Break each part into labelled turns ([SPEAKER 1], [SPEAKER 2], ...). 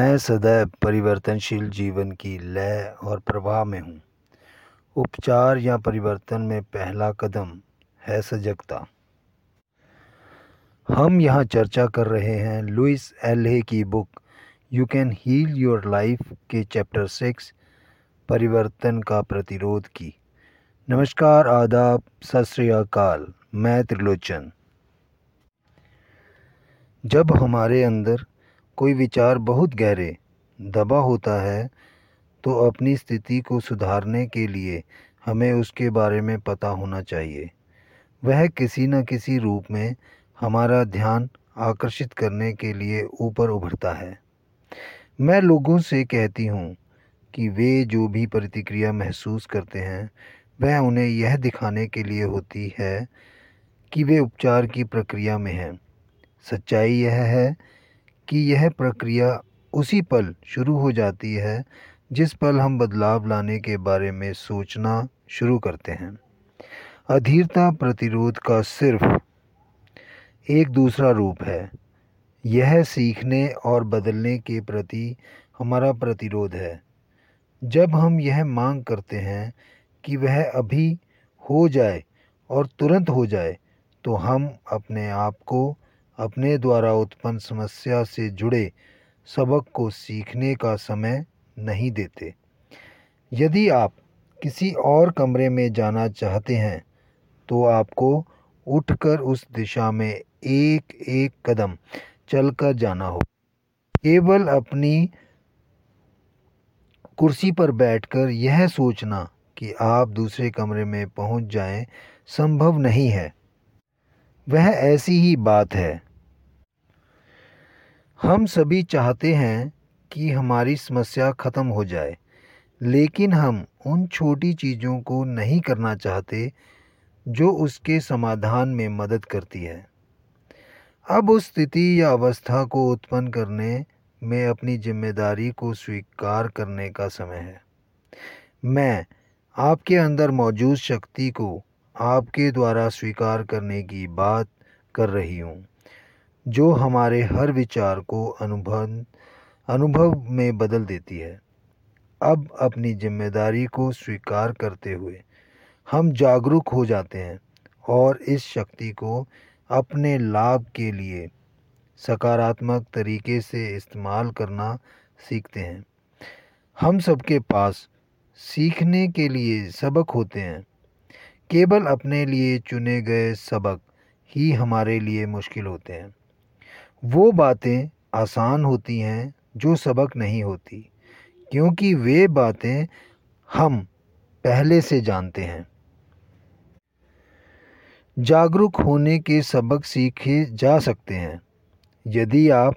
[SPEAKER 1] मैं सदैव परिवर्तनशील जीवन की लय और प्रवाह में हूँ। उपचार या परिवर्तन में पहला कदम है सजगता। हम यहाँ चर्चा कर रहे हैं लुइस एल ए की book you can heal your life के चैप्टर सिक्स, परिवर्तन का प्रतिरोध की। नमस्कार, आदाब, सत श्री अकाल, मैं त्रिलोचन। जब हमारे अंदर कोई विचार बहुत गहरे, दबा होता है तो अपनी स्थिति को सुधारने के लिए हमें उसके बारे में पता होना चाहिए। वह किसी न किसी रूप में हमारा ध्यान आकर्षित करने के लिए ऊपर उभरता है। मैं लोगों से कहती हूँ कि वे जो भी प्रतिक्रिया महसूस करते हैं, वह उन्हें यह दिखाने के लिए होती है कि वे उपचार की प्रक्रिया में हैं। सच्चाई यह है कि यह प्रक्रिया उसी पल शुरू हो जाती है, जिस पल हम बदलाव लाने के बारे में सोचना शुरू करते हैं। अधीरता प्रतिरोध का सिर्फ़ एक दूसरा रूप है। यह सीखने और बदलने के प्रति हमारा प्रतिरोध है। जब हम यह मांग करते हैं कि वह अभी हो जाए और तुरंत हो जाए तो हम अपने आप को अपने द्वारा उत्पन्न समस्या से जुड़े सबक को सीखने का समय नहीं देते। यदि आप किसी और कमरे में जाना चाहते हैं तो आपको उठकर उस दिशा में एक एक कदम चलकर जाना हो। केवल अपनी कुर्सी पर बैठकर यह सोचना कि आप दूसरे कमरे में पहुँच जाएँ संभव नहीं है। वह ऐसी ही बात है। हम सभी चाहते हैं कि हमारी समस्या ख़त्म हो जाए, लेकिन हम उन छोटी चीज़ों को नहीं करना चाहते जो उसके समाधान में मदद करती है। अब उस स्थिति या अवस्था को उत्पन्न करने में अपनी ज़िम्मेदारी को स्वीकार करने का समय है। मैं आपके अंदर मौजूद शक्ति को आपके द्वारा स्वीकार करने की बात कर रही हूँ। जो हमारे हर विचार को अनुभव अनुभव में बदल देती है। अब अपनी ज़िम्मेदारी को स्वीकार करते हुए हम जागरूक हो जाते हैं और इस शक्ति को अपने लाभ के लिए सकारात्मक तरीके से इस्तेमाल करना सीखते हैं। हम सबके पास सीखने के लिए सबक होते हैं। केवल अपने लिए चुने गए सबक ही हमारे लिए मुश्किल होते हैं। वो बातें आसान होती हैं जो सबक नहीं होती, क्योंकि वे बातें हम पहले से जानते हैं। जागरूक होने के सबक सीखे जा सकते हैं। यदि आप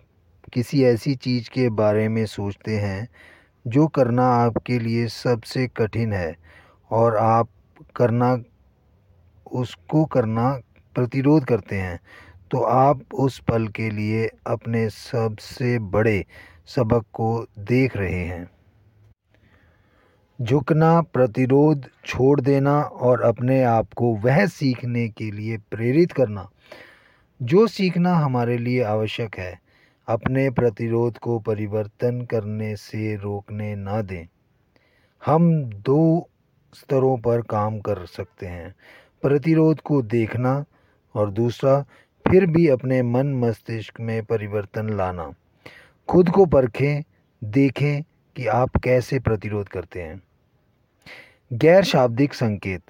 [SPEAKER 1] किसी ऐसी चीज़ के बारे में सोचते हैं जो करना आपके लिए सबसे कठिन है और आप करना, उसको करना प्रतिरोध करते हैं तो आप उस पल के लिए अपने सबसे बड़े सबक को देख रहे हैं। झुकना, प्रतिरोध छोड़ देना और अपने आप को वह सीखने के लिए प्रेरित करना, जो सीखना हमारे लिए आवश्यक है। अपने प्रतिरोध को परिवर्तन करने से रोकने ना दें। हम दो स्तरों पर काम कर सकते हैं, प्रतिरोध को देखना और दूसरा फिर भी अपने मन मस्तिष्क में परिवर्तन लाना। खुद को परखें, देखें कि आप कैसे प्रतिरोध करते हैं। गैर शाब्दिक संकेत।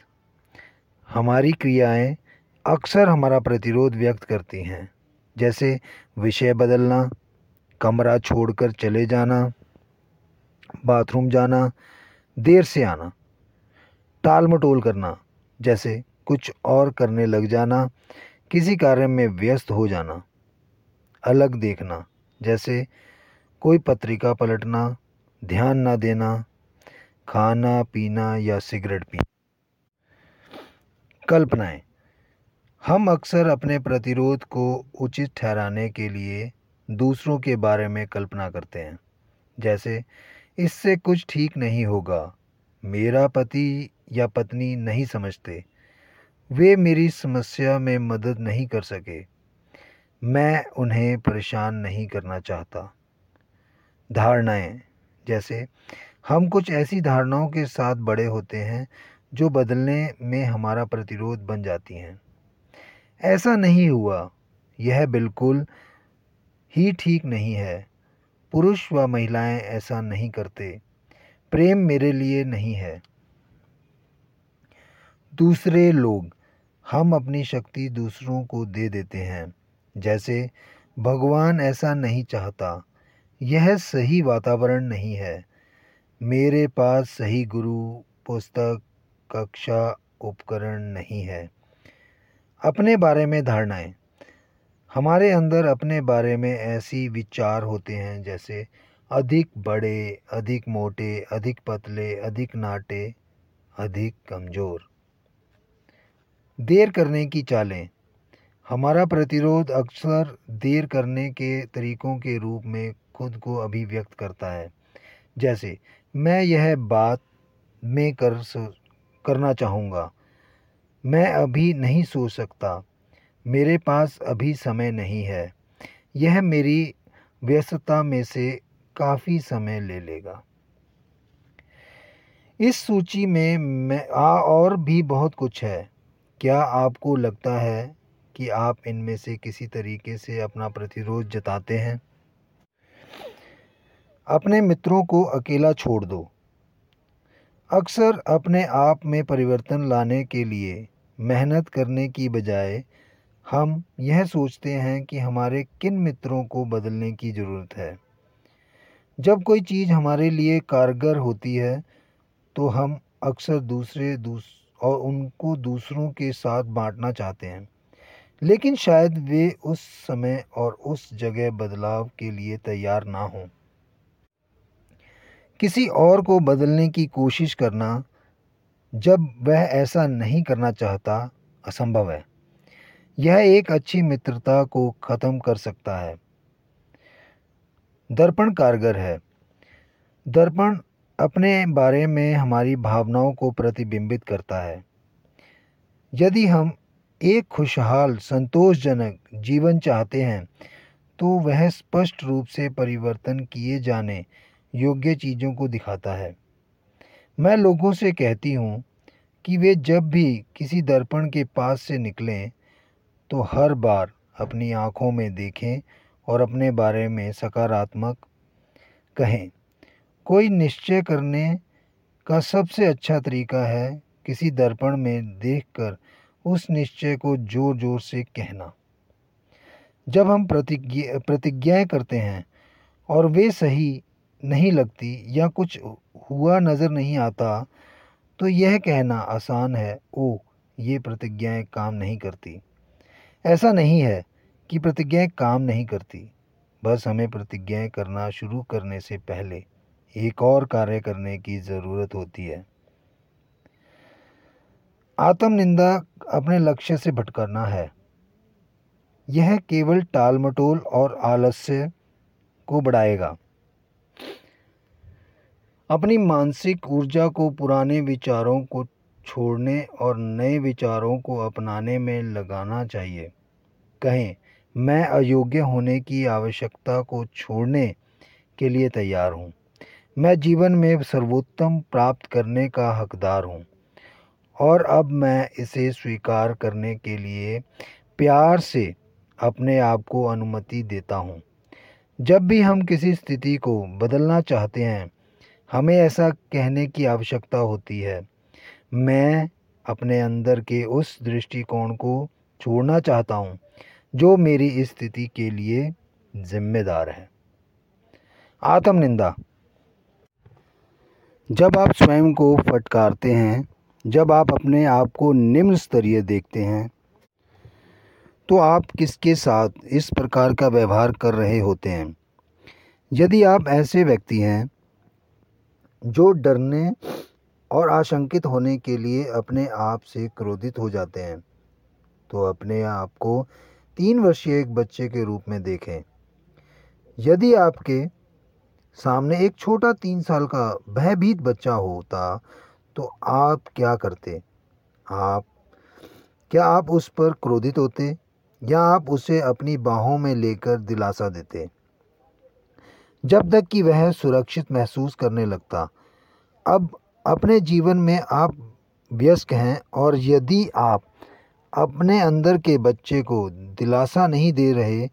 [SPEAKER 1] हमारी क्रियाएँ अक्सर हमारा प्रतिरोध व्यक्त करती हैं, जैसे विषय बदलना, कमरा छोड़कर चले जाना, बाथरूम जाना, देर से आना, टाल मटोल करना, जैसे कुछ और करने लग जाना किसी कार्य में व्यस्त हो जाना, अलग देखना, जैसे कोई पत्रिका पलटना, ध्यान ना देना, खाना, पीना या सिगरेट पीना। कल्पनाएँ। हम अक्सर अपने प्रतिरोध को उचित ठहराने के लिए दूसरों के बारे में कल्पना करते हैं, जैसे, इससे कुछ ठीक नहीं होगा, मेरा पति या पत्नी नहीं समझते। वे मेरी समस्या में मदद नहीं कर सके। मैं उन्हें परेशान नहीं करना चाहता। धारणाएँ, जैसे, हम कुछ ऐसी धारणाओं के साथ बड़े होते हैं जो बदलने में हमारा प्रतिरोध बन जाती हैं। ऐसा नहीं हुआ। यह बिल्कुल ही ठीक नहीं है। पुरुष व महिलाएँ ऐसा नहीं करते। प्रेम मेरे लिए नहीं है। दूसरे लोग हम अपनी शक्ति दूसरों को दे देते हैं। जैसे, भगवान ऐसा नहीं चाहता। यह सही वातावरण नहीं है। मेरे पास सही गुरु, पुस्तक, कक्षा, उपकरण नहीं है। अपने बारे में धारणाएँ। हमारे अंदर अपने बारे में ऐसी विचार होते हैं, जैसे, अधिक बड़े, अधिक मोटे, अधिक पतले, अधिक नाटे, अधिक कमज़ोर। देर करने की चालें। हमारा प्रतिरोध अक्सर देर करने के तरीकों के रूप में खुद को अभिव्यक्त करता है। जैसे, मैं यह बात में कर करना चाहूँगा। मैं अभी नहीं सो सकता। मेरे पास अभी समय नहीं है। यह मेरी व्यस्तता में से काफ़ी समय ले लेगा। इस सूची में मैं, आ और भी बहुत कुछ है। क्या आपको लगता है कि आप इनमें से किसी तरीके से अपना प्रतिरोध जताते हैं? अपने मित्रों को अकेला छोड़ दो। अक्सर अपने आप में परिवर्तन लाने के लिए, मेहनत करने की बजाय, हम यह सोचते हैं कि हमारे किन मित्रों को बदलने की ज़रूरत है। जब कोई चीज़ हमारे लिए कारगर होती है तो हम अक्सर दूसरे दूस और उनको दूसरों के साथ बांटना चाहते हैं। लेकिन शायद वे उस समय और उस जगह बदलाव के लिए तैयार ना हों। किसी और को बदलने की कोशिश करना, जब वह ऐसा नहीं करना चाहता, असंभव है। यह एक अच्छी मित्रता को ख़त्म कर सकता है। दर्पण कारगर है। दर्पण अपने बारे में हमारी भावनाओं को प्रतिबिंबित करता है। यदि हम एक खुशहाल, संतोषजनक जीवन चाहते हैं तो वह स्पष्ट रूप से परिवर्तन किए जाने योग्य चीज़ों को दिखाता है। मैं लोगों से कहती हूँ कि वे जब भी किसी दर्पण के पास से निकलें तो हर बार अपनी आँखों में देखें और अपने बारे में सकारात्मक कहें। कोई निश्चय करने का सबसे अच्छा तरीका है किसी दर्पण में देखकर उस निश्चय को ज़ोर ज़ोर से कहना। जब हम प्रतिज्ञा, प्रतिज्ञाएँ करते हैं और वे सही नहीं लगती या कुछ हुआ नज़र नहीं आता तो यह कहना आसान है ओ ये प्रतिज्ञाएँ काम नहीं करती। ऐसा नहीं है कि प्रतिज्ञाएँ काम नहीं करती। बस हमें प्रतिज्ञाएँ करना शुरू करने से पहले एक और कार्य करने की ज़रूरत होती है। आत्मनिंदा अपने लक्ष्य से भटकना है। यह केवल टाल मटोल और आलस्य को बढ़ाएगा। अपनी मानसिक ऊर्जा को पुराने विचारों को छोड़ने और नए विचारों को अपनाने में लगाना चाहिए। कहें, मैं अयोग्य होने की आवश्यकता को छोड़ने के लिए तैयार हूँ। मैं जीवन में सर्वोत्तम प्राप्त करने का हकदार हूँ। और अब मैं इसे स्वीकार करने के लिए प्यार से अपने आप को अनुमति देता हूँ। जब भी हम किसी स्थिति को बदलना चाहते हैं, हमें ऐसा कहने की आवश्यकता होती है। मैं अपने अंदर के उस दृष्टिकोण को छोड़ना चाहता हूँ, जो मेरी स्थिति के लिए जिम्मेदार है। आत्मनिंदा। जब आप स्वयं को फटकारते हैं, जब आप अपने आप को निम्न स्तरीय देखते हैं तो आप किसके साथ इस प्रकार का व्यवहार कर रहे होते हैं? यदि आप ऐसे व्यक्ति हैं, जो डरने और आशंकित होने के लिए अपने आप से क्रोधित हो जाते हैं तो अपने आप को तीन वर्षीय एक बच्चे के रूप में देखें। यदि आपके सामने एक छोटा तीन साल का भयभीत बच्चा होता तो आप क्या करते? आप, क्या आप उस पर क्रोधित होते? या आप उसे अपनी बाहों में लेकर दिलासा देते? जब तक कि वह सुरक्षित महसूस करने लगता। अब अपने जीवन में आप व्यस्क हैं और यदि आप अपने अंदर के बच्चे को दिलासा नहीं दे रहे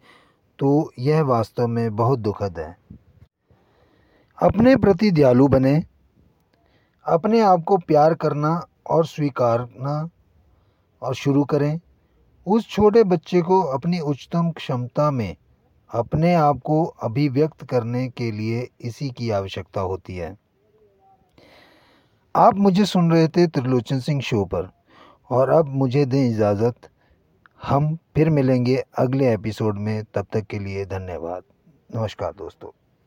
[SPEAKER 1] तो यह वास्तव में बहुत दुखद है। अपने प्रति दयालु बने, अपने आप को प्यार करना और स्वीकारना और शुरू करें। उस छोटे बच्चे को अपनी उच्चतम क्षमता में अपने आप को अभिव्यक्त करने के लिए इसी की आवश्यकता होती है। आप मुझे सुन रहे थे त्रिलोचन सिंह शो पर, और अब मुझे दें इजाज़त। हम फिर मिलेंगे अगले एपिसोड में, तब तक के लिए धन्यवाद। नमस्कार दोस्तों।